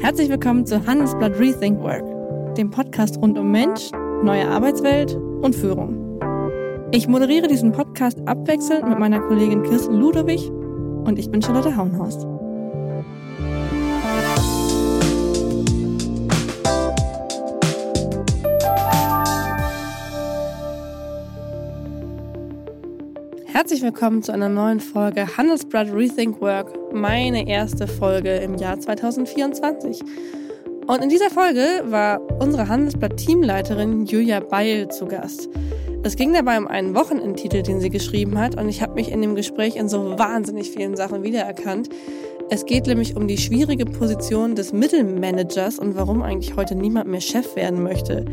Herzlich willkommen zu Handelsblatt Rethink Work, dem Podcast rund um Mensch, neue Arbeitswelt und Führung. Ich moderiere diesen Podcast abwechselnd mit meiner Kollegin Kirsten Ludowig und ich bin Charlotte Hauenhorst. Herzlich willkommen zu einer neuen Folge Handelsblatt Rethink Work, meine erste Folge im Jahr 2024. Und in dieser Folge war unsere Handelsblatt-Teamleiterin Julia Beil zu Gast. Es ging dabei um einen Wochenendtitel, den sie geschrieben hat, und ich habe mich in dem Gespräch in so wahnsinnig vielen Sachen wiedererkannt. Es geht nämlich um die schwierige Position des Mittelmanagers und warum eigentlich heute niemand mehr Chef werden möchte.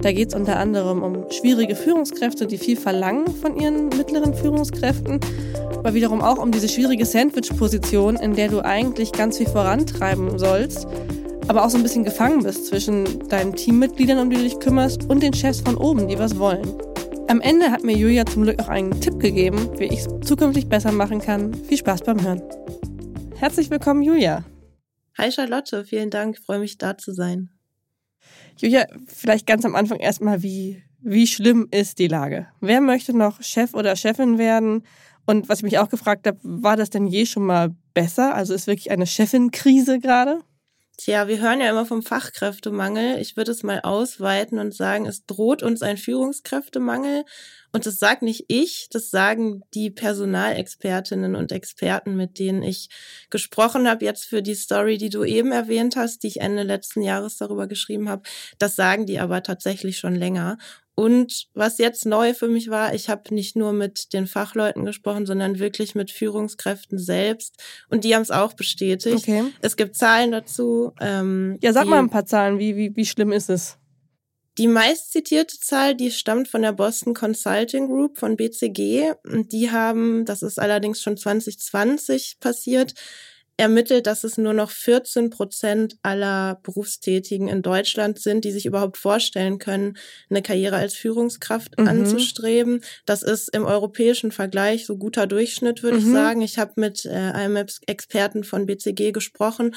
Da geht es unter anderem um schwierige Führungskräfte, die viel verlangen von ihren mittleren Führungskräften, aber wiederum auch um diese schwierige Sandwich-Position, in der du eigentlich ganz viel vorantreiben sollst, aber auch so ein bisschen gefangen bist zwischen deinen Teammitgliedern, um die du dich kümmerst, und den Chefs von oben, die was wollen. Am Ende hat mir Julia zum Glück auch einen Tipp gegeben, wie ich es zukünftig besser machen kann. Viel Spaß beim Hören. Herzlich willkommen, Julia. Hi Charlotte, vielen Dank, ich freue mich da zu sein. Julia, vielleicht ganz am Anfang erstmal, wie, wie schlimm ist die Lage? Wer möchte noch Chef oder Chefin werden? Und was ich mich auch gefragt habe, war das denn je schon mal besser? Also ist wirklich eine Chefin-Krise gerade? Tja, wir hören ja immer vom Fachkräftemangel. Ich würde es mal ausweiten und sagen, es droht uns ein Führungskräftemangel. Und das sagt nicht ich, das sagen die Personalexpertinnen und Experten, mit denen ich gesprochen habe, jetzt für die Story, die du eben erwähnt hast, die ich Ende letzten Jahres darüber geschrieben habe. Das sagen die aber tatsächlich schon länger. Und was jetzt neu für mich war, ich habe nicht nur mit den Fachleuten gesprochen, sondern wirklich mit Führungskräften selbst. Und die haben es auch bestätigt. Okay. Es gibt Zahlen dazu. Ähm, ja, sag mal ein paar Zahlen. Wie, wie, wie schlimm ist es? Die meistzitierte Zahl, die stammt von der Boston Consulting Group von BCG. Und die haben, das ist allerdings schon 2020 passiert, ermittelt, dass es nur noch 14 Prozent aller Berufstätigen in Deutschland sind, die sich überhaupt vorstellen können, eine Karriere als Führungskraft mhm. anzustreben. Das ist im europäischen Vergleich so guter Durchschnitt, würde mhm. ich sagen. Ich habe mit äh, einem Experten von BCG gesprochen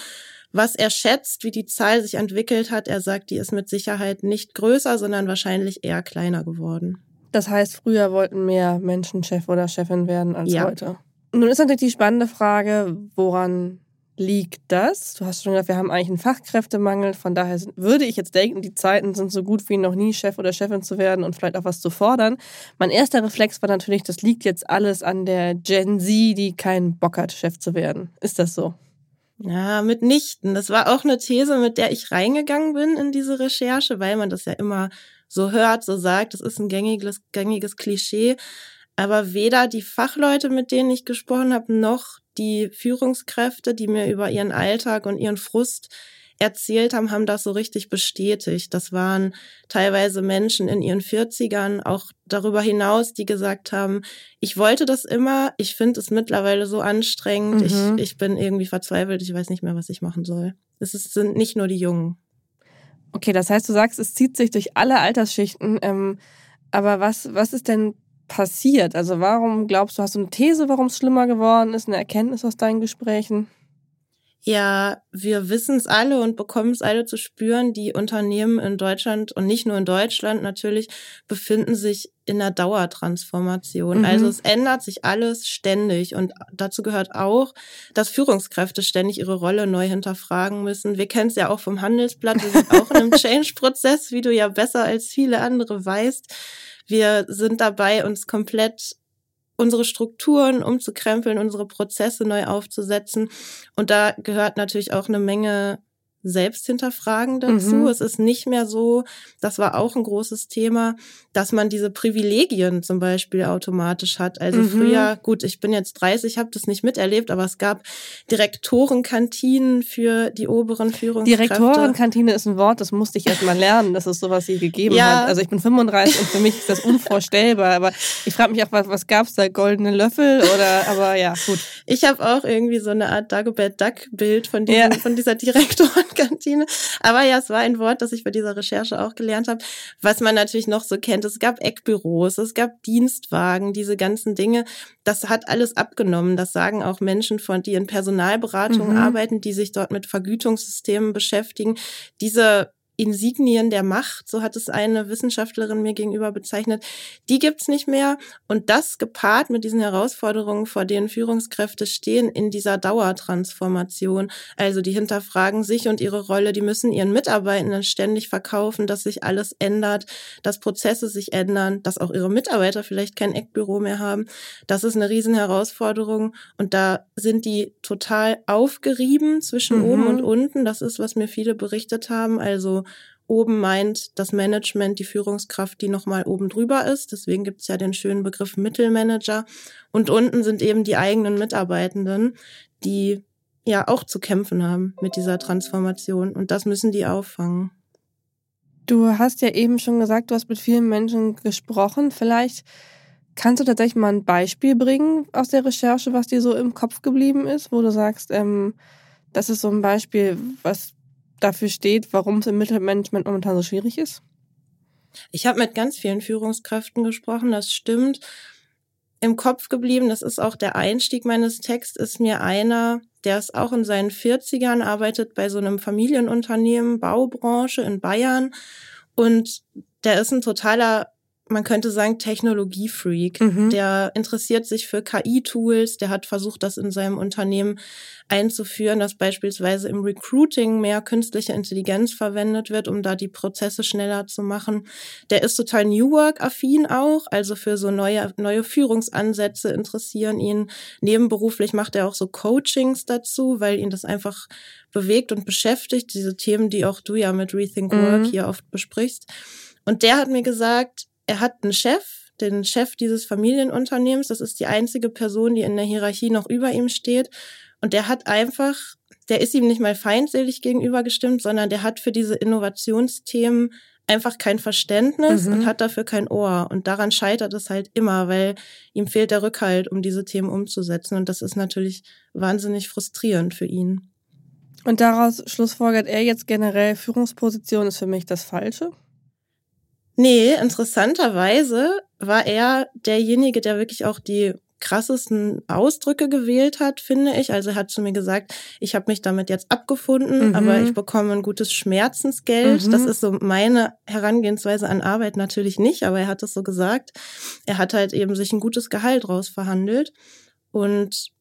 was er schätzt, wie die Zahl sich entwickelt hat. Er sagt, die ist mit Sicherheit nicht größer, sondern wahrscheinlich eher kleiner geworden. Das heißt, früher wollten mehr Menschen Chef oder Chefin werden als ja. heute. Nun ist natürlich die spannende Frage, woran liegt das? Du hast schon gesagt, wir haben eigentlich einen Fachkräftemangel. Von daher würde ich jetzt denken, die Zeiten sind so gut wie noch nie, Chef oder Chefin zu werden und vielleicht auch was zu fordern. Mein erster Reflex war natürlich, das liegt jetzt alles an der Gen Z, die keinen Bock hat, Chef zu werden. Ist das so? Ja, mitnichten. Das war auch eine These, mit der ich reingegangen bin in diese Recherche, weil man das ja immer so hört, so sagt. Das ist ein gängiges, gängiges Klischee. Aber weder die Fachleute, mit denen ich gesprochen habe, noch die Führungskräfte, die mir über ihren Alltag und ihren Frust erzählt haben, haben das so richtig bestätigt. Das waren teilweise Menschen in ihren 40ern, auch darüber hinaus, die gesagt haben, ich wollte das immer, ich finde es mittlerweile so anstrengend, mhm. ich, ich bin irgendwie verzweifelt, ich weiß nicht mehr, was ich machen soll. Es ist, sind nicht nur die Jungen. Okay, das heißt, du sagst, es zieht sich durch alle Altersschichten. Ähm, aber was, was ist denn passiert? Also warum glaubst du, hast du eine These, warum es schlimmer geworden ist, eine Erkenntnis aus deinen Gesprächen? Ja, wir wissen es alle und bekommen es alle zu spüren. Die Unternehmen in Deutschland und nicht nur in Deutschland natürlich befinden sich in einer Dauertransformation. Mhm. Also es ändert sich alles ständig und dazu gehört auch, dass Führungskräfte ständig ihre Rolle neu hinterfragen müssen. Wir kennen es ja auch vom Handelsblatt, wir sind auch in einem Change-Prozess, wie du ja besser als viele andere weißt. Wir sind dabei, uns komplett unsere Strukturen umzukrempeln, unsere Prozesse neu aufzusetzen. Und da gehört natürlich auch eine Menge Selbsthinterfragen dazu. Mhm. Es ist nicht mehr so, das war auch ein großes Thema, dass man diese Privilegien zum Beispiel automatisch hat. Also mhm. früher, gut, ich bin jetzt 30, habe das nicht miterlebt, aber es gab Direktorenkantinen für die oberen Führungskräfte. Direktorenkantine ist ein Wort, das musste ich erst mal lernen, dass es sowas hier gegeben ja. hat. Also ich bin 35 und für mich ist das unvorstellbar. Aber ich frage mich auch, was, was gab es da? Goldene Löffel oder, aber ja, gut. Ich habe auch irgendwie so eine Art Dagobert Duck-Bild von, ja. von dieser Direktoren Kantine. Aber ja, es war ein Wort, das ich bei dieser Recherche auch gelernt habe, was man natürlich noch so kennt. Es gab Eckbüros, es gab Dienstwagen, diese ganzen Dinge. Das hat alles abgenommen. Das sagen auch Menschen von, die in Personalberatung mhm. arbeiten, die sich dort mit Vergütungssystemen beschäftigen. Diese Insignien der Macht, so hat es eine Wissenschaftlerin mir gegenüber bezeichnet, die gibt's nicht mehr. Und das gepaart mit diesen Herausforderungen, vor denen Führungskräfte stehen in dieser Dauertransformation. Also die hinterfragen sich und ihre Rolle, die müssen ihren Mitarbeitenden ständig verkaufen, dass sich alles ändert, dass Prozesse sich ändern, dass auch ihre Mitarbeiter vielleicht kein Eckbüro mehr haben. Das ist eine Riesenherausforderung. Und da sind die total aufgerieben zwischen mhm. oben und unten. Das ist, was mir viele berichtet haben. Also oben meint das Management die Führungskraft, die nochmal oben drüber ist. Deswegen gibt es ja den schönen Begriff Mittelmanager. Und unten sind eben die eigenen Mitarbeitenden, die ja auch zu kämpfen haben mit dieser Transformation. Und das müssen die auffangen. Du hast ja eben schon gesagt, du hast mit vielen Menschen gesprochen. Vielleicht kannst du tatsächlich mal ein Beispiel bringen aus der Recherche, was dir so im Kopf geblieben ist, wo du sagst, ähm, das ist so ein Beispiel, was dafür steht, warum es im Mittelmanagement momentan so schwierig ist? Ich habe mit ganz vielen Führungskräften gesprochen, das stimmt. Im Kopf geblieben, das ist auch der Einstieg meines Texts, ist mir einer, der ist auch in seinen 40ern, arbeitet bei so einem Familienunternehmen, Baubranche in Bayern. Und der ist ein totaler man könnte sagen, Technologiefreak. Mhm. Der interessiert sich für KI-Tools, der hat versucht, das in seinem Unternehmen einzuführen, dass beispielsweise im Recruiting mehr künstliche Intelligenz verwendet wird, um da die Prozesse schneller zu machen. Der ist total New Work-affin auch, also für so neue, neue Führungsansätze interessieren ihn. Nebenberuflich macht er auch so Coachings dazu, weil ihn das einfach bewegt und beschäftigt, diese Themen, die auch du ja mit Rethink Work mhm. hier oft besprichst. Und der hat mir gesagt, er hat einen Chef, den Chef dieses Familienunternehmens. Das ist die einzige Person, die in der Hierarchie noch über ihm steht. Und der hat einfach, der ist ihm nicht mal feindselig gegenübergestimmt, sondern der hat für diese Innovationsthemen einfach kein Verständnis mhm. und hat dafür kein Ohr. Und daran scheitert es halt immer, weil ihm fehlt der Rückhalt, um diese Themen umzusetzen. Und das ist natürlich wahnsinnig frustrierend für ihn. Und daraus schlussfolgert er jetzt generell, Führungsposition ist für mich das Falsche? Nee, interessanterweise war er derjenige, der wirklich auch die krassesten Ausdrücke gewählt hat, finde ich. Also er hat zu mir gesagt, ich habe mich damit jetzt abgefunden, mhm. aber ich bekomme ein gutes Schmerzensgeld. Mhm. Das ist so meine Herangehensweise an Arbeit natürlich nicht, aber er hat es so gesagt. Er hat halt eben sich ein gutes Gehalt rausverhandelt. Und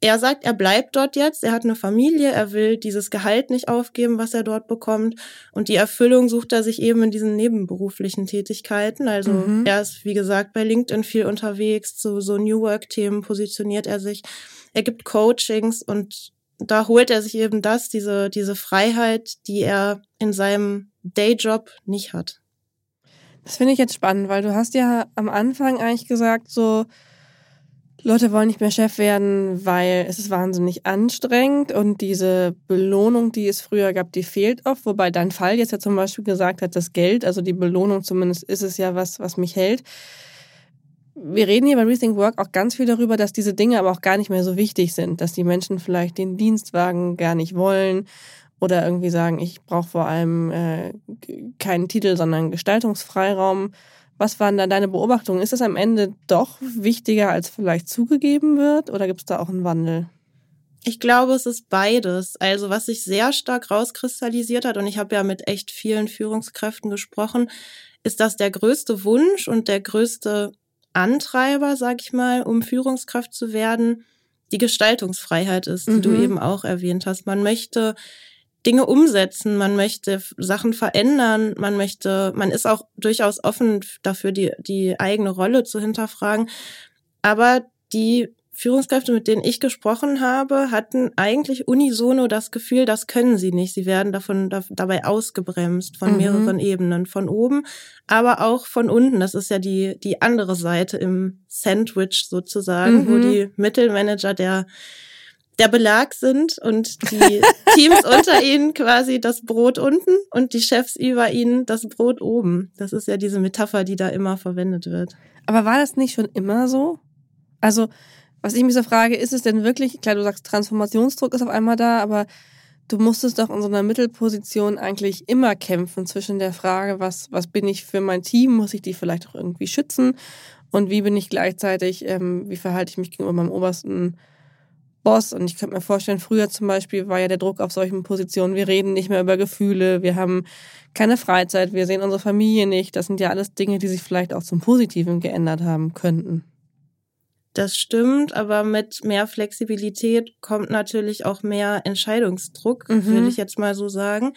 er sagt, er bleibt dort jetzt, er hat eine Familie, er will dieses Gehalt nicht aufgeben, was er dort bekommt. Und die Erfüllung sucht er sich eben in diesen nebenberuflichen Tätigkeiten. Also mhm. er ist, wie gesagt, bei LinkedIn viel unterwegs, zu so New Work-Themen positioniert er sich. Er gibt Coachings und da holt er sich eben das, diese, diese Freiheit, die er in seinem Dayjob nicht hat. Das finde ich jetzt spannend, weil du hast ja am Anfang eigentlich gesagt, so, Leute wollen nicht mehr Chef werden, weil es ist wahnsinnig anstrengend und diese Belohnung, die es früher gab, die fehlt oft. Wobei dein Fall jetzt ja zum Beispiel gesagt hat, das Geld, also die Belohnung zumindest ist es ja was, was mich hält. Wir reden hier bei Rethink Work auch ganz viel darüber, dass diese Dinge aber auch gar nicht mehr so wichtig sind, dass die Menschen vielleicht den Dienstwagen gar nicht wollen oder irgendwie sagen, ich brauche vor allem äh, keinen Titel, sondern Gestaltungsfreiraum. Was waren da deine Beobachtungen? Ist es am Ende doch wichtiger, als vielleicht zugegeben wird? Oder gibt es da auch einen Wandel? Ich glaube, es ist beides. Also was sich sehr stark rauskristallisiert hat, und ich habe ja mit echt vielen Führungskräften gesprochen, ist, dass der größte Wunsch und der größte Antreiber, sag ich mal, um Führungskraft zu werden, die Gestaltungsfreiheit ist, die mhm. du eben auch erwähnt hast. Man möchte Dinge umsetzen, man möchte Sachen verändern, man möchte, man ist auch durchaus offen dafür, die, die eigene Rolle zu hinterfragen. Aber die Führungskräfte, mit denen ich gesprochen habe, hatten eigentlich unisono das Gefühl, das können sie nicht. Sie werden davon da, dabei ausgebremst von mhm. mehreren Ebenen, von oben, aber auch von unten. Das ist ja die die andere Seite im Sandwich sozusagen, mhm. wo die Mittelmanager der der Belag sind und die Teams unter ihnen quasi das Brot unten und die Chefs über ihnen das Brot oben. Das ist ja diese Metapher, die da immer verwendet wird. Aber war das nicht schon immer so? Also, was ich mich so frage, ist es denn wirklich, klar, du sagst, Transformationsdruck ist auf einmal da, aber du musstest doch in so einer Mittelposition eigentlich immer kämpfen zwischen der Frage, was, was bin ich für mein Team, muss ich die vielleicht auch irgendwie schützen und wie bin ich gleichzeitig, ähm, wie verhalte ich mich gegenüber meinem obersten Boss. Und ich könnte mir vorstellen, früher zum Beispiel war ja der Druck auf solchen Positionen, wir reden nicht mehr über Gefühle, wir haben keine Freizeit, wir sehen unsere Familie nicht. Das sind ja alles Dinge, die sich vielleicht auch zum Positiven geändert haben könnten. Das stimmt, aber mit mehr Flexibilität kommt natürlich auch mehr Entscheidungsdruck, mhm. würde ich jetzt mal so sagen.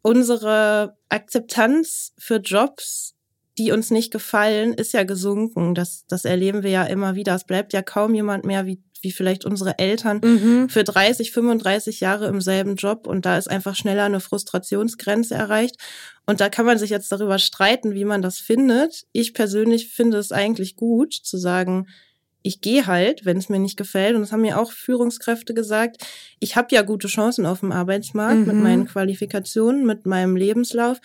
Unsere Akzeptanz für Jobs, die uns nicht gefallen, ist ja gesunken. Das, das erleben wir ja immer wieder. Es bleibt ja kaum jemand mehr wie wie vielleicht unsere Eltern mhm. für 30, 35 Jahre im selben Job und da ist einfach schneller eine Frustrationsgrenze erreicht. Und da kann man sich jetzt darüber streiten, wie man das findet. Ich persönlich finde es eigentlich gut zu sagen, ich gehe halt, wenn es mir nicht gefällt. Und das haben mir auch Führungskräfte gesagt. Ich habe ja gute Chancen auf dem Arbeitsmarkt mhm. mit meinen Qualifikationen, mit meinem Lebenslauf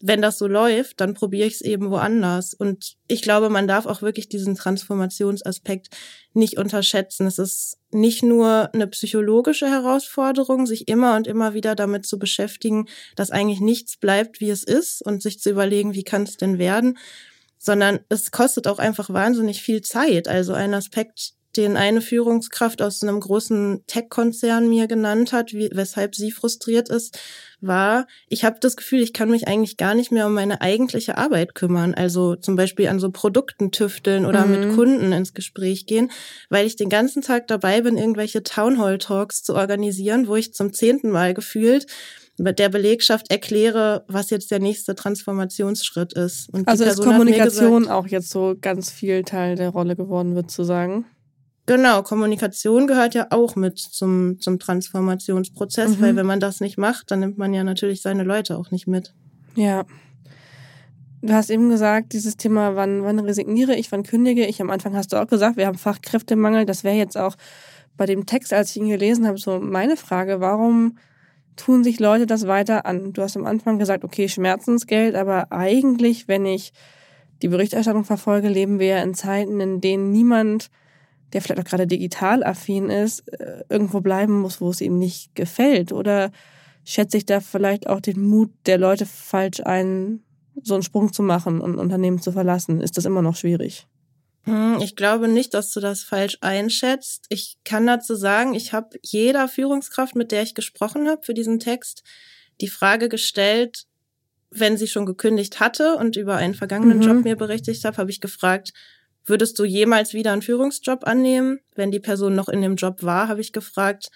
wenn das so läuft, dann probiere ich es eben woanders. Und ich glaube, man darf auch wirklich diesen Transformationsaspekt nicht unterschätzen. Es ist nicht nur eine psychologische Herausforderung, sich immer und immer wieder damit zu beschäftigen, dass eigentlich nichts bleibt, wie es ist und sich zu überlegen, wie kann es denn werden, sondern es kostet auch einfach wahnsinnig viel Zeit. Also ein Aspekt, den eine Führungskraft aus einem großen Tech-Konzern mir genannt hat, wie, weshalb sie frustriert ist, war, ich habe das Gefühl, ich kann mich eigentlich gar nicht mehr um meine eigentliche Arbeit kümmern. Also zum Beispiel an so Produkten tüfteln oder mhm. mit Kunden ins Gespräch gehen, weil ich den ganzen Tag dabei bin, irgendwelche Townhall-Talks zu organisieren, wo ich zum zehnten Mal gefühlt der Belegschaft erkläre, was jetzt der nächste Transformationsschritt ist. Und also ist Kommunikation gesagt, auch jetzt so ganz viel Teil der Rolle geworden wird, zu sagen? Genau, Kommunikation gehört ja auch mit zum, zum Transformationsprozess, mhm. weil wenn man das nicht macht, dann nimmt man ja natürlich seine Leute auch nicht mit. Ja. Du hast eben gesagt, dieses Thema, wann, wann resigniere ich, wann kündige ich. Am Anfang hast du auch gesagt, wir haben Fachkräftemangel. Das wäre jetzt auch bei dem Text, als ich ihn gelesen habe, so meine Frage, warum tun sich Leute das weiter an? Du hast am Anfang gesagt, okay, Schmerzensgeld, aber eigentlich, wenn ich die Berichterstattung verfolge, leben wir ja in Zeiten, in denen niemand der vielleicht auch gerade digital affin ist, äh, irgendwo bleiben muss, wo es ihm nicht gefällt? Oder schätze ich da vielleicht auch den Mut der Leute falsch ein, so einen Sprung zu machen und ein Unternehmen zu verlassen? Ist das immer noch schwierig? Hm, ich glaube nicht, dass du das falsch einschätzt. Ich kann dazu sagen, ich habe jeder Führungskraft, mit der ich gesprochen habe für diesen Text, die Frage gestellt, wenn sie schon gekündigt hatte und über einen vergangenen mhm. Job mir berichtet habe, habe ich gefragt, Würdest du jemals wieder einen Führungsjob annehmen? Wenn die Person noch in dem Job war, habe ich gefragt,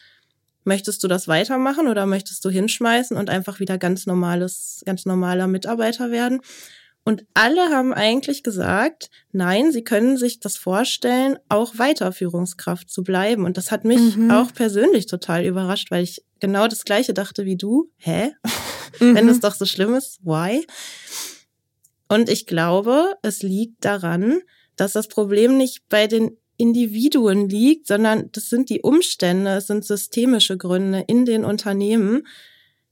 möchtest du das weitermachen oder möchtest du hinschmeißen und einfach wieder ganz normales, ganz normaler Mitarbeiter werden? Und alle haben eigentlich gesagt, nein, sie können sich das vorstellen, auch weiter Führungskraft zu bleiben. Und das hat mich mhm. auch persönlich total überrascht, weil ich genau das Gleiche dachte wie du. Hä? Mhm. Wenn es doch so schlimm ist, why? Und ich glaube, es liegt daran, dass das Problem nicht bei den Individuen liegt, sondern das sind die Umstände, es sind systemische Gründe in den Unternehmen.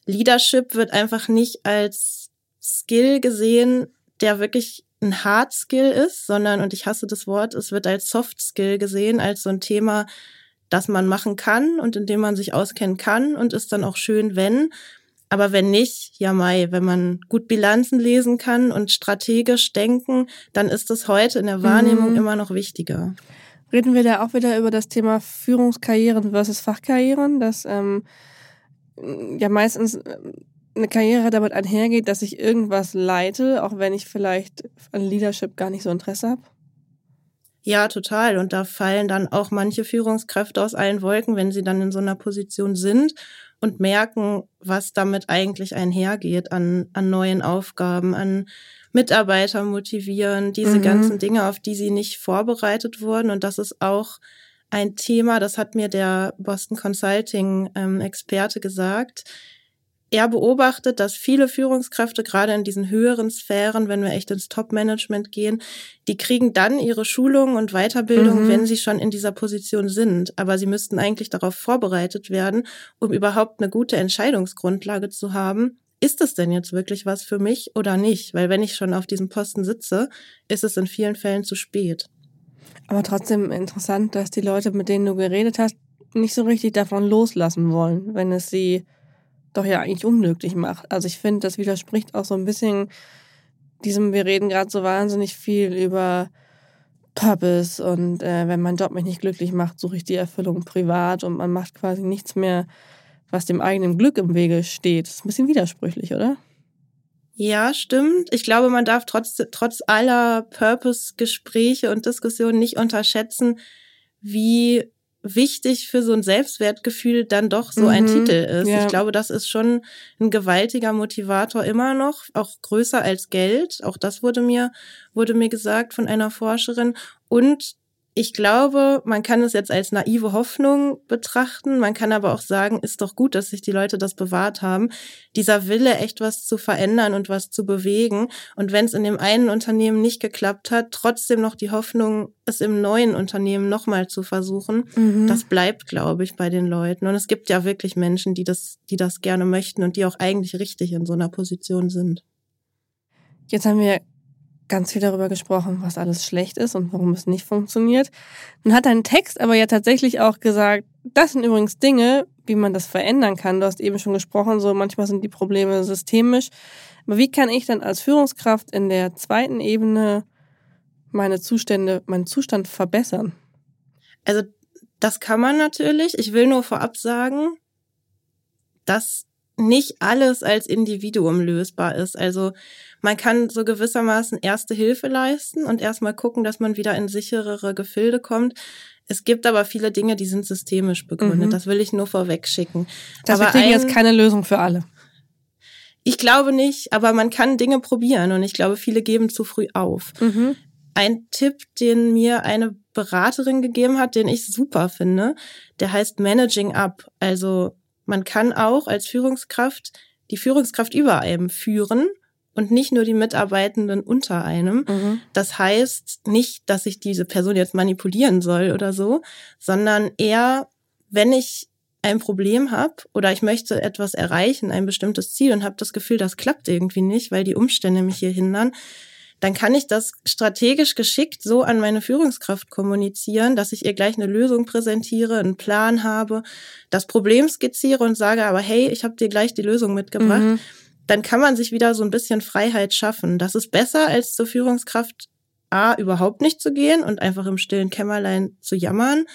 Leadership wird einfach nicht als Skill gesehen, der wirklich ein Hard Skill ist, sondern, und ich hasse das Wort, es wird als Soft Skill gesehen, als so ein Thema, das man machen kann und in dem man sich auskennen kann und ist dann auch schön, wenn. Aber wenn nicht, ja Mai, wenn man gut Bilanzen lesen kann und strategisch denken, dann ist es heute in der Wahrnehmung mhm. immer noch wichtiger. Reden wir da auch wieder über das Thema Führungskarrieren versus Fachkarrieren, dass ähm, ja meistens äh, eine Karriere damit einhergeht, dass ich irgendwas leite, auch wenn ich vielleicht an Leadership gar nicht so Interesse habe? Ja, total. Und da fallen dann auch manche Führungskräfte aus allen Wolken, wenn sie dann in so einer Position sind und merken, was damit eigentlich einhergeht an, an neuen Aufgaben, an Mitarbeiter motivieren, diese mhm. ganzen Dinge, auf die sie nicht vorbereitet wurden. Und das ist auch ein Thema, das hat mir der Boston Consulting ähm, Experte gesagt er beobachtet, dass viele Führungskräfte gerade in diesen höheren Sphären, wenn wir echt ins Top-Management gehen, die kriegen dann ihre Schulung und Weiterbildung, mhm. wenn sie schon in dieser Position sind. Aber sie müssten eigentlich darauf vorbereitet werden, um überhaupt eine gute Entscheidungsgrundlage zu haben. Ist es denn jetzt wirklich was für mich oder nicht? Weil wenn ich schon auf diesem Posten sitze, ist es in vielen Fällen zu spät. Aber trotzdem interessant, dass die Leute, mit denen du geredet hast, nicht so richtig davon loslassen wollen, wenn es sie doch ja eigentlich unglücklich macht. Also ich finde, das widerspricht auch so ein bisschen diesem, wir reden gerade so wahnsinnig viel über Purpose und äh, wenn mein Job mich nicht glücklich macht, suche ich die Erfüllung privat und man macht quasi nichts mehr, was dem eigenen Glück im Wege steht. Das ist ein bisschen widersprüchlich, oder? Ja, stimmt. Ich glaube, man darf trotz, trotz aller Purpose-Gespräche und Diskussionen nicht unterschätzen, wie wichtig für so ein Selbstwertgefühl dann doch so mhm, ein Titel ist. Ja. Ich glaube, das ist schon ein gewaltiger Motivator immer noch, auch größer als Geld. Auch das wurde mir, wurde mir gesagt von einer Forscherin. Und ich glaube, man kann es jetzt als naive Hoffnung betrachten. Man kann aber auch sagen, ist doch gut, dass sich die Leute das bewahrt haben. Dieser Wille, echt was zu verändern und was zu bewegen. Und wenn es in dem einen Unternehmen nicht geklappt hat, trotzdem noch die Hoffnung, es im neuen Unternehmen nochmal zu versuchen. Mhm. Das bleibt, glaube ich, bei den Leuten. Und es gibt ja wirklich Menschen, die das, die das gerne möchten und die auch eigentlich richtig in so einer Position sind. Jetzt haben wir ganz viel darüber gesprochen, was alles schlecht ist und warum es nicht funktioniert. Nun hat dein Text aber ja tatsächlich auch gesagt, das sind übrigens Dinge, wie man das verändern kann. Du hast eben schon gesprochen, so manchmal sind die Probleme systemisch. Aber wie kann ich dann als Führungskraft in der zweiten Ebene meine Zustände, meinen Zustand verbessern? Also das kann man natürlich. Ich will nur vorab sagen, dass nicht alles als Individuum lösbar ist. Also man kann so gewissermaßen erste Hilfe leisten und erstmal gucken, dass man wieder in sicherere Gefilde kommt. Es gibt aber viele Dinge, die sind systemisch begründet. Mhm. Das will ich nur vorweg schicken. Das aber kriegen jetzt keine Lösung für alle. Ich glaube nicht, aber man kann Dinge probieren und ich glaube, viele geben zu früh auf. Mhm. Ein Tipp, den mir eine Beraterin gegeben hat, den ich super finde, der heißt Managing Up. Also man kann auch als Führungskraft die Führungskraft über einem führen und nicht nur die Mitarbeitenden unter einem. Mhm. Das heißt nicht, dass ich diese Person jetzt manipulieren soll oder so, sondern eher, wenn ich ein Problem habe oder ich möchte etwas erreichen, ein bestimmtes Ziel und habe das Gefühl, das klappt irgendwie nicht, weil die Umstände mich hier hindern, dann kann ich das strategisch geschickt so an meine Führungskraft kommunizieren, dass ich ihr gleich eine Lösung präsentiere, einen Plan habe, das Problem skizziere und sage aber, hey, ich habe dir gleich die Lösung mitgebracht. Mhm. Dann kann man sich wieder so ein bisschen Freiheit schaffen. Das ist besser, als zur Führungskraft A überhaupt nicht zu gehen und einfach im stillen Kämmerlein zu jammern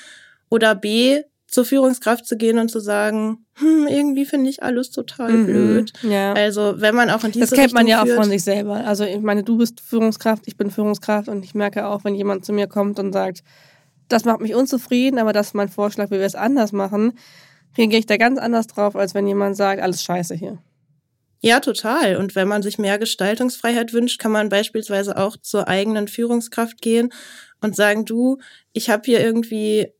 oder B zur Führungskraft zu gehen und zu sagen, hm, irgendwie finde ich alles total mhm, blöd. Ja. Also wenn man auch in diese Das kennt man ja auch von sich selber. Also ich meine, du bist Führungskraft, ich bin Führungskraft und ich merke auch, wenn jemand zu mir kommt und sagt, das macht mich unzufrieden, aber das ist mein Vorschlag, wie wir es anders machen, reagiere ich da ganz anders drauf, als wenn jemand sagt, alles scheiße hier. Ja, total. Und wenn man sich mehr Gestaltungsfreiheit wünscht, kann man beispielsweise auch zur eigenen Führungskraft gehen und sagen, du, ich habe hier irgendwie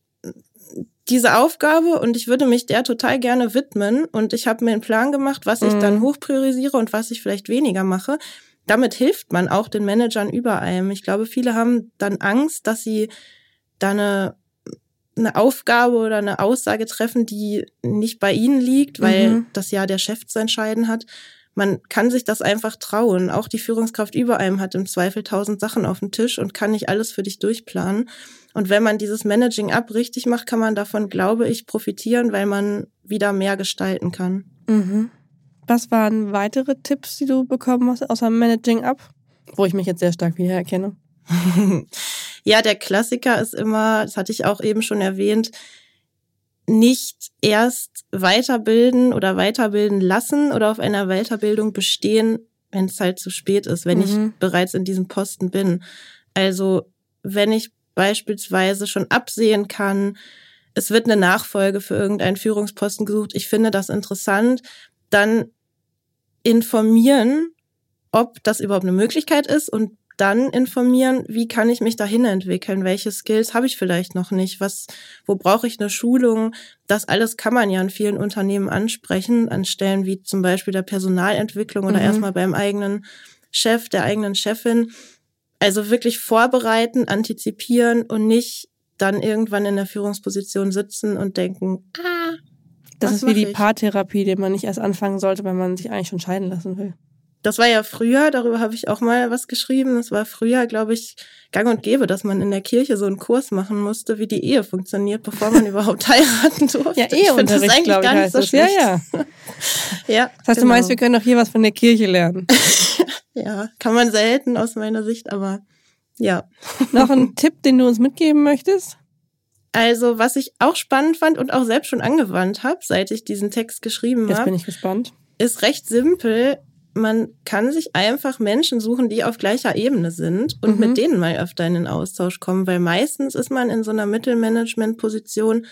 diese Aufgabe und ich würde mich der total gerne widmen und ich habe mir einen Plan gemacht, was ich mhm. dann hochpriorisiere und was ich vielleicht weniger mache. Damit hilft man auch den Managern über einem. Ich glaube, viele haben dann Angst, dass sie da eine, eine Aufgabe oder eine Aussage treffen, die nicht bei ihnen liegt, weil mhm. das ja der Chef zu entscheiden hat. Man kann sich das einfach trauen. Auch die Führungskraft über einem hat im Zweifel tausend Sachen auf dem Tisch und kann nicht alles für dich durchplanen. Und wenn man dieses Managing Up richtig macht, kann man davon, glaube ich, profitieren, weil man wieder mehr gestalten kann. Mhm. Was waren weitere Tipps, die du bekommen hast, außer Managing Up? Wo ich mich jetzt sehr stark wiedererkenne. ja, der Klassiker ist immer, das hatte ich auch eben schon erwähnt, nicht erst weiterbilden oder weiterbilden lassen oder auf einer Weiterbildung bestehen, wenn es halt zu spät ist, wenn mhm. ich bereits in diesem Posten bin. Also wenn ich beispielsweise schon absehen kann, es wird eine Nachfolge für irgendeinen Führungsposten gesucht, ich finde das interessant, dann informieren, ob das überhaupt eine Möglichkeit ist und dann informieren, wie kann ich mich dahin entwickeln, welche Skills habe ich vielleicht noch nicht, was, wo brauche ich eine Schulung. Das alles kann man ja in vielen Unternehmen ansprechen, an Stellen wie zum Beispiel der Personalentwicklung oder mhm. erstmal beim eigenen Chef, der eigenen Chefin. Also wirklich vorbereiten, antizipieren und nicht dann irgendwann in der Führungsposition sitzen und denken, ah, das ist wie die Paartherapie, die man nicht erst anfangen sollte, wenn man sich eigentlich schon scheiden lassen will. Das war ja früher, darüber habe ich auch mal was geschrieben. Das war früher, glaube ich, gang und gäbe, dass man in der Kirche so einen Kurs machen musste, wie die Ehe funktioniert, bevor man überhaupt heiraten durfte. Ja, Eheunterricht, glaube ich, heißt so das. Ja, ja. ja. Das heißt, genau. du meinst, wir können doch hier was von der Kirche lernen. ja, kann man selten aus meiner Sicht, aber ja. Noch ein Tipp, den du uns mitgeben möchtest? Also, was ich auch spannend fand und auch selbst schon angewandt habe, seit ich diesen Text geschrieben habe. Jetzt bin ich gespannt. Ist recht simpel man kann sich einfach Menschen suchen, die auf gleicher Ebene sind und mhm. mit denen mal öfter in den Austausch kommen, weil meistens ist man in so einer Mittelmanagement-Position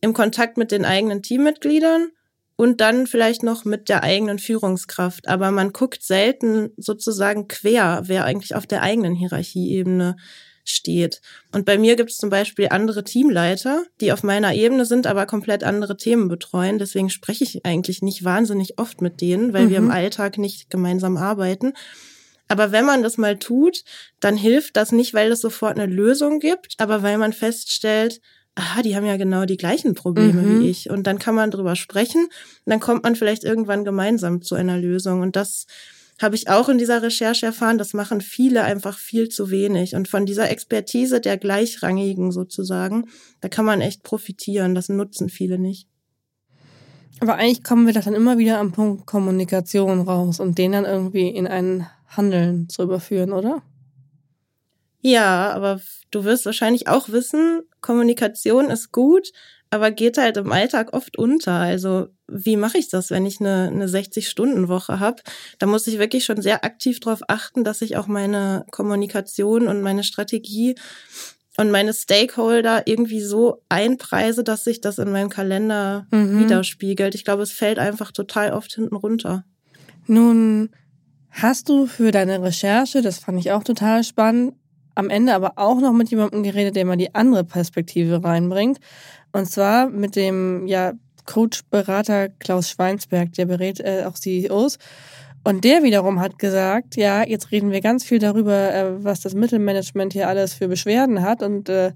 im Kontakt mit den eigenen Teammitgliedern und dann vielleicht noch mit der eigenen Führungskraft. Aber man guckt selten sozusagen quer, wer eigentlich auf der eigenen Hierarchieebene steht. Und bei mir gibt es zum Beispiel andere Teamleiter, die auf meiner Ebene sind, aber komplett andere Themen betreuen. Deswegen spreche ich eigentlich nicht wahnsinnig oft mit denen, weil mhm. wir im mhm. Alltag nicht gemeinsam arbeiten. Aber wenn man das mal tut, dann hilft das nicht, weil es sofort eine Lösung gibt, aber weil man feststellt, aha, die haben ja genau die gleichen Probleme mhm. wie ich. Und dann kann man drüber sprechen und dann kommt man vielleicht irgendwann gemeinsam zu einer Lösung. Und das habe ich auch in dieser Recherche erfahren, das machen viele einfach viel zu wenig. Und von dieser Expertise der Gleichrangigen sozusagen, da kann man echt profitieren. Das nutzen viele nicht. Aber eigentlich kommen wir doch dann immer wieder am Punkt Kommunikation raus und den dann irgendwie in ein Handeln zu überführen, oder? Ja, aber du wirst wahrscheinlich auch wissen, Kommunikation ist gut, aber geht halt im Alltag oft unter. Also wie mache ich das, wenn ich eine, eine 60-Stunden-Woche habe? Da muss ich wirklich schon sehr aktiv darauf achten, dass ich auch meine Kommunikation und meine Strategie und meine Stakeholder irgendwie so einpreise, dass sich das in meinem Kalender mhm. widerspiegelt. Ich glaube, es fällt einfach total oft hinten runter. Nun hast du für deine Recherche, das fand ich auch total spannend, am Ende aber auch noch mit jemandem geredet, der mal die andere Perspektive reinbringt. Und zwar mit dem ja, Coach-Berater Klaus Schweinsberg, der berät äh, auch CEOs. Und der wiederum hat gesagt, ja, jetzt reden wir ganz viel darüber, äh, was das Mittelmanagement hier alles für Beschwerden hat und äh,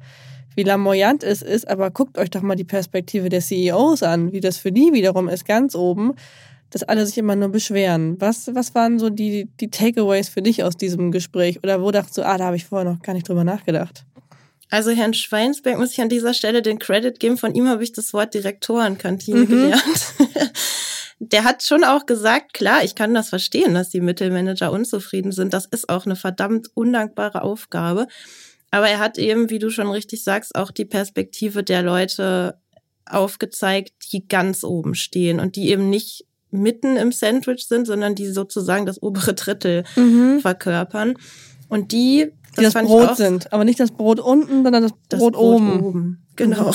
wie lamoyant es ist, aber guckt euch doch mal die Perspektive der CEOs an, wie das für die wiederum ist, ganz oben, dass alle sich immer nur beschweren. Was, was waren so die, die Takeaways für dich aus diesem Gespräch? Oder wo dachtest du, ah, da habe ich vorher noch gar nicht drüber nachgedacht? Also Herrn Schweinsberg muss ich an dieser Stelle den Credit geben. Von ihm habe ich das Wort Direktorenkantine mhm. gelernt. Der hat schon auch gesagt, klar, ich kann das verstehen, dass die Mittelmanager unzufrieden sind. Das ist auch eine verdammt undankbare Aufgabe. Aber er hat eben, wie du schon richtig sagst, auch die Perspektive der Leute aufgezeigt, die ganz oben stehen und die eben nicht mitten im Sandwich sind, sondern die sozusagen das obere Drittel mhm. verkörpern. Und die die das, das Brot sind, aber nicht das Brot unten, sondern das, das Brot, Brot, oben. oben. Genau.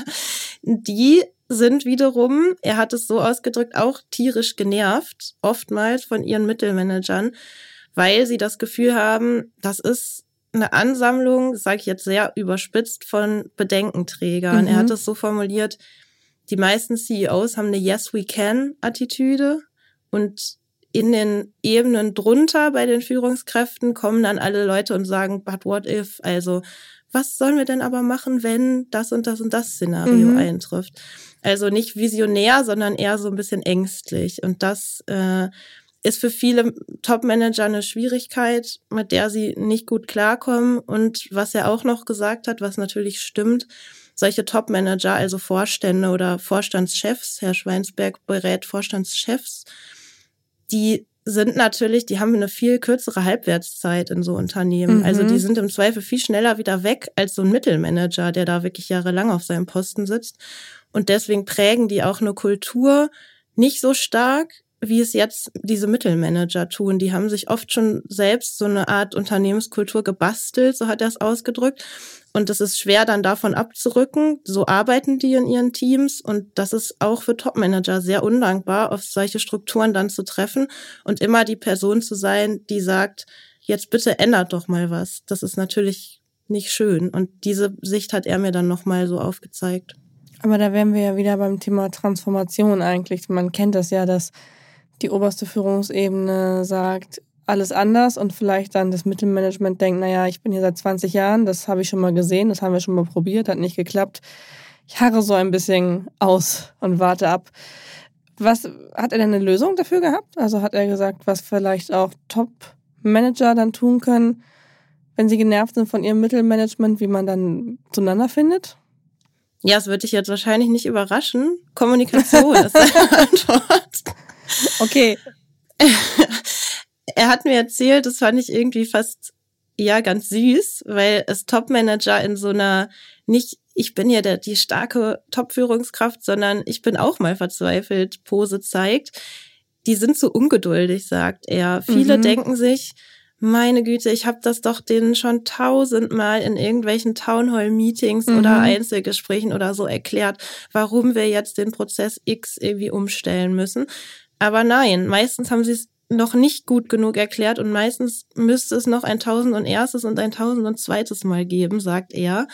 die sind wiederum, er hat es so ausgedrückt, auch tierisch genervt, oftmals von ihren Mittelmanagern, weil sie das Gefühl haben, das ist eine Ansammlung, sage ich jetzt sehr überspitzt, von Bedenkenträgern. Mhm. Er hat es so formuliert, die meisten CEOs haben eine Yes, we can Attitüde und in den Ebenen drunter bei den Führungskräften kommen dann alle Leute und sagen, but what if? Also, was sollen wir denn aber machen, wenn das und das und das Szenario mhm. eintrifft? Also nicht visionär, sondern eher so ein bisschen ängstlich. Und das äh, ist für viele Top-Manager eine Schwierigkeit, mit der sie nicht gut klarkommen. Und was er auch noch gesagt hat, was natürlich stimmt, solche Top-Manager, also Vorstände oder Vorstandschefs, Herr Schweinsberg berät Vorstandschefs, die sind natürlich, die haben eine viel kürzere Halbwertszeit in so Unternehmen. Mhm. Also die sind im Zweifel viel schneller wieder weg als so ein Mittelmanager, der da wirklich jahrelang auf seinem Posten sitzt. Und deswegen prägen die auch eine Kultur nicht so stark, wie es jetzt diese Mittelmanager tun. Die haben sich oft schon selbst so eine Art Unternehmenskultur gebastelt, so hat er es ausgedrückt. Und es ist schwer, dann davon abzurücken. So arbeiten die in ihren Teams. Und das ist auch für Topmanager sehr undankbar, auf solche Strukturen dann zu treffen und immer die Person zu sein, die sagt, jetzt bitte ändert doch mal was. Das ist natürlich nicht schön. Und diese Sicht hat er mir dann nochmal so aufgezeigt. Aber da wären wir ja wieder beim Thema Transformation eigentlich. Man kennt das ja, dass die oberste Führungsebene sagt, alles anders und vielleicht dann das Mittelmanagement denkt, naja, ich bin hier seit 20 Jahren, das habe ich schon mal gesehen, das haben wir schon mal probiert, hat nicht geklappt. Ich harre so ein bisschen aus und warte ab. Was hat er denn eine Lösung dafür gehabt? Also hat er gesagt, was vielleicht auch Top-Manager dann tun können, wenn sie genervt sind von ihrem Mittelmanagement, wie man dann zueinander findet? Ja, es würde dich jetzt wahrscheinlich nicht überraschen. Kommunikation ist seine Antwort. Okay. er hat mir erzählt, das fand ich irgendwie fast ja ganz süß, weil es Topmanager in so einer nicht ich bin ja der, die starke Top-Führungskraft, sondern ich bin auch mal verzweifelt Pose zeigt. Die sind so ungeduldig, sagt er. Viele mhm. denken sich, meine Güte, ich habe das doch denen schon tausendmal in irgendwelchen Townhall-Meetings mhm. oder Einzelgesprächen oder so erklärt, warum wir jetzt den Prozess X irgendwie umstellen müssen. Aber nein, meistens haben sie es noch nicht gut genug erklärt und meistens müsste es noch ein tausend und erstes und ein tausend und zweites Mal geben, sagt er.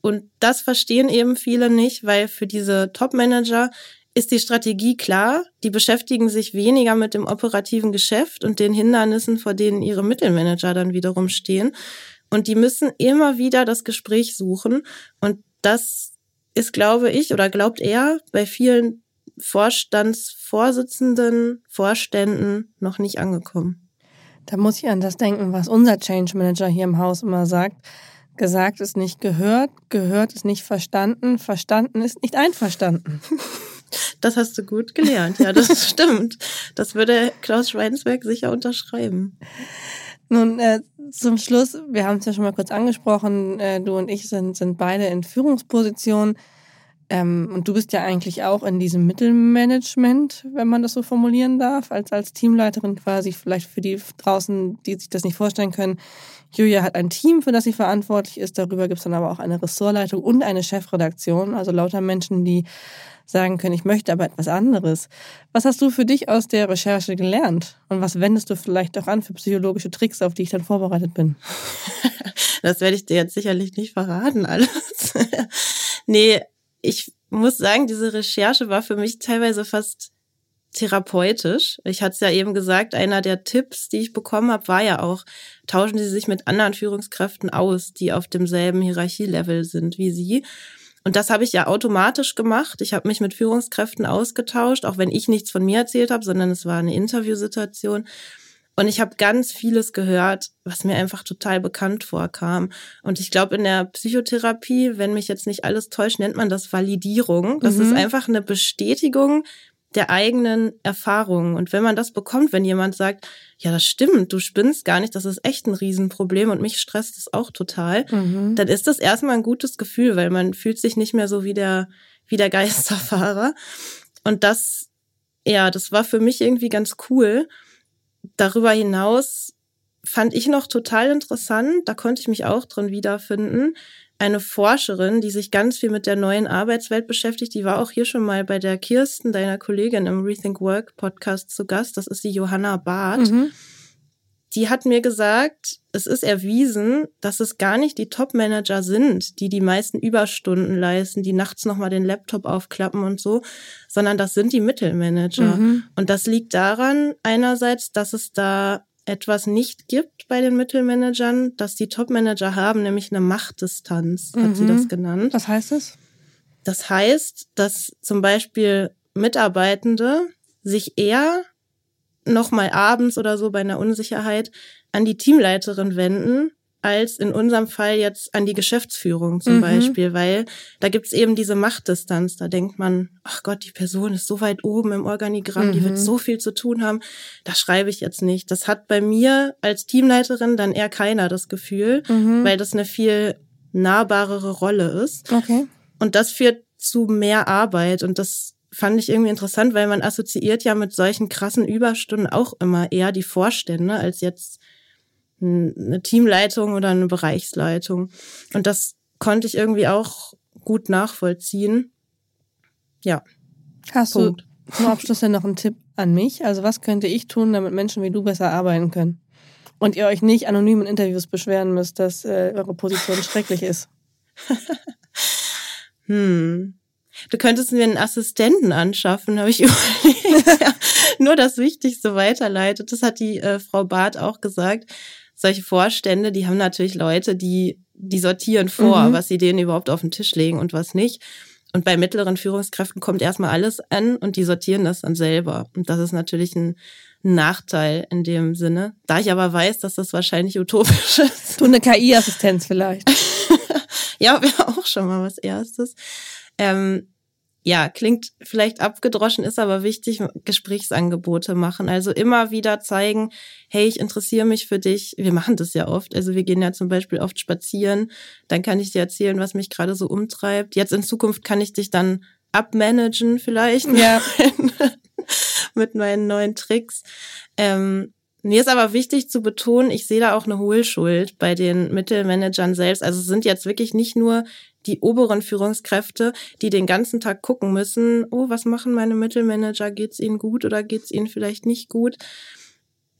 Und das verstehen eben viele nicht, weil für diese Top-Manager ist die Strategie klar. Die beschäftigen sich weniger mit dem operativen Geschäft und den Hindernissen, vor denen ihre Mittelmanager dann wiederum stehen. Und die müssen immer wieder das Gespräch suchen. Und das ist, glaube ich, oder glaubt er, bei vielen Vorstandsvorsitzenden, Vorständen noch nicht angekommen. Da muss ich an das denken, was unser Change Manager hier im Haus immer sagt. Gesagt ist nicht gehört, gehört ist nicht verstanden, verstanden ist nicht einverstanden. Das hast du gut gelernt, ja, das stimmt. Das würde Klaus Schweinsberg sicher unterschreiben. Nun, äh, zum Schluss, wir haben es ja schon mal kurz angesprochen, äh, du und ich sind, sind beide in Führungspositionen. Ähm, und du bist ja eigentlich auch in diesem Mittelmanagement, wenn man das so formulieren darf, als, als Teamleiterin quasi, vielleicht für die draußen, die sich das nicht vorstellen können. Julia hat ein Team, für das sie verantwortlich ist. Darüber gibt es dann aber auch eine Ressortleitung und eine Chefredaktion, also lauter Menschen, die sagen können, ich möchte aber etwas anderes. Was hast du für dich aus der Recherche gelernt? Und was wendest du vielleicht auch an für psychologische Tricks, auf die ich dann vorbereitet bin? Das werde ich dir jetzt sicherlich nicht verraten, alles. nee, ich muss sagen, diese Recherche war für mich teilweise fast therapeutisch. Ich hatte es ja eben gesagt, einer der Tipps, die ich bekommen habe, war ja auch, tauschen Sie sich mit anderen Führungskräften aus, die auf demselben Hierarchielevel sind wie Sie. Und das habe ich ja automatisch gemacht. Ich habe mich mit Führungskräften ausgetauscht, auch wenn ich nichts von mir erzählt habe, sondern es war eine Interviewsituation. Und ich habe ganz vieles gehört, was mir einfach total bekannt vorkam. Und ich glaube, in der Psychotherapie, wenn mich jetzt nicht alles täuscht, nennt man das Validierung. Das mhm. ist einfach eine Bestätigung der eigenen Erfahrungen. Und wenn man das bekommt, wenn jemand sagt, ja, das stimmt, du spinnst gar nicht, das ist echt ein Riesenproblem und mich stresst es auch total, mhm. dann ist das erstmal ein gutes Gefühl, weil man fühlt sich nicht mehr so wie der, wie der Geisterfahrer. Und das, ja, das war für mich irgendwie ganz cool darüber hinaus fand ich noch total interessant, da konnte ich mich auch drin wiederfinden, eine Forscherin, die sich ganz viel mit der neuen Arbeitswelt beschäftigt, die war auch hier schon mal bei der Kirsten, deiner Kollegin im Rethink Work Podcast zu Gast, das ist die Johanna Barth. Mhm die hat mir gesagt, es ist erwiesen, dass es gar nicht die Top-Manager sind, die die meisten Überstunden leisten, die nachts nochmal den Laptop aufklappen und so, sondern das sind die Mittelmanager. Mhm. Und das liegt daran einerseits, dass es da etwas nicht gibt bei den Mittelmanagern, dass die Top-Manager haben, nämlich eine Machtdistanz, hat mhm. sie das genannt. Was heißt das? Das heißt, dass zum Beispiel Mitarbeitende sich eher nochmal abends oder so bei einer Unsicherheit an die Teamleiterin wenden, als in unserem Fall jetzt an die Geschäftsführung zum mhm. Beispiel, weil da gibt's eben diese Machtdistanz. Da denkt man, ach Gott, die Person ist so weit oben im Organigramm, mhm. die wird mhm. so viel zu tun haben, das schreibe ich jetzt nicht. Das hat bei mir als Teamleiterin dann eher keiner das Gefühl, mhm. weil das eine viel nahbarere Rolle ist. Okay. Und das führt zu mehr Arbeit und das fand ich irgendwie interessant, weil man assoziiert ja mit solchen krassen Überstunden auch immer eher die Vorstände als jetzt eine Teamleitung oder eine Bereichsleitung. Und das konnte ich irgendwie auch gut nachvollziehen. Ja. Hast Punkt. du zum Abschluss denn noch einen Tipp an mich? Also was könnte ich tun, damit Menschen wie du besser arbeiten können? Und ihr euch nicht anonym in Interviews beschweren müsst, dass äh, eure Position schrecklich ist. hm. Du könntest mir einen Assistenten anschaffen, habe ich überlegt. ja, nur das Wichtigste weiterleitet. Das hat die äh, Frau Barth auch gesagt. Solche Vorstände, die haben natürlich Leute, die, die sortieren vor, mhm. was sie denen überhaupt auf den Tisch legen und was nicht. und bei mittleren Führungskräften kommt erstmal alles an und die sortieren das dann selber. Und das ist natürlich ein Nachteil in dem Sinne. Da ich aber weiß, dass das wahrscheinlich utopisch ist. Du eine KI-Assistenz vielleicht. ja, wäre auch schon mal was erstes. Ähm, ja, klingt vielleicht abgedroschen, ist aber wichtig, Gesprächsangebote machen. Also immer wieder zeigen, hey, ich interessiere mich für dich. Wir machen das ja oft. Also wir gehen ja zum Beispiel oft spazieren. Dann kann ich dir erzählen, was mich gerade so umtreibt. Jetzt in Zukunft kann ich dich dann abmanagen vielleicht. Ja. mit meinen neuen Tricks. Ähm, mir ist aber wichtig zu betonen, ich sehe da auch eine Hohlschuld bei den Mittelmanagern selbst. Also es sind jetzt wirklich nicht nur die oberen Führungskräfte, die den ganzen Tag gucken müssen, oh, was machen meine Mittelmanager? Geht's ihnen gut oder geht's ihnen vielleicht nicht gut?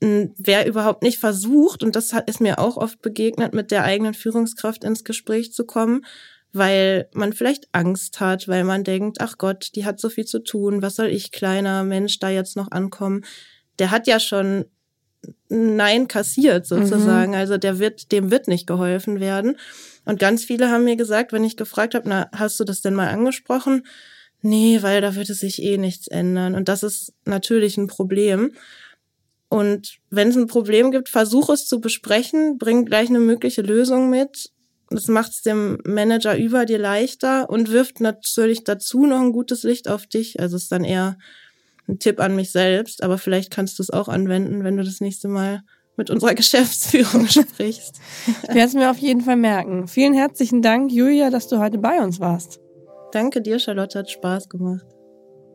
Hm, wer überhaupt nicht versucht, und das ist mir auch oft begegnet, mit der eigenen Führungskraft ins Gespräch zu kommen, weil man vielleicht Angst hat, weil man denkt, ach Gott, die hat so viel zu tun, was soll ich kleiner Mensch da jetzt noch ankommen? Der hat ja schon Nein kassiert sozusagen, mhm. also der wird, dem wird nicht geholfen werden. Und ganz viele haben mir gesagt, wenn ich gefragt habe, na, hast du das denn mal angesprochen? Nee, weil da würde sich eh nichts ändern. Und das ist natürlich ein Problem. Und wenn es ein Problem gibt, versuch es zu besprechen, bring gleich eine mögliche Lösung mit. Das macht es dem Manager über dir leichter und wirft natürlich dazu noch ein gutes Licht auf dich. Also ist dann eher ein Tipp an mich selbst, aber vielleicht kannst du es auch anwenden, wenn du das nächste Mal mit unserer Geschäftsführung sprichst. Ich werde es mir auf jeden Fall merken. Vielen herzlichen Dank, Julia, dass du heute bei uns warst. Danke dir, Charlotte, hat Spaß gemacht.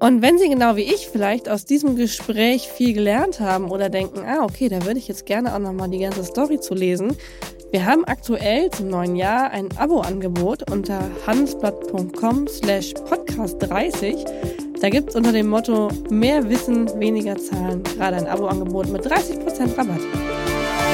Und wenn Sie genau wie ich vielleicht aus diesem Gespräch viel gelernt haben oder denken, ah, okay, da würde ich jetzt gerne auch nochmal die ganze Story zu lesen. Wir haben aktuell zum neuen Jahr ein Abo-Angebot unter handelsblatt.com slash podcast30. Da gibt es unter dem Motto mehr Wissen, weniger Zahlen gerade ein Abo-Angebot mit 30% Rabatt. Musik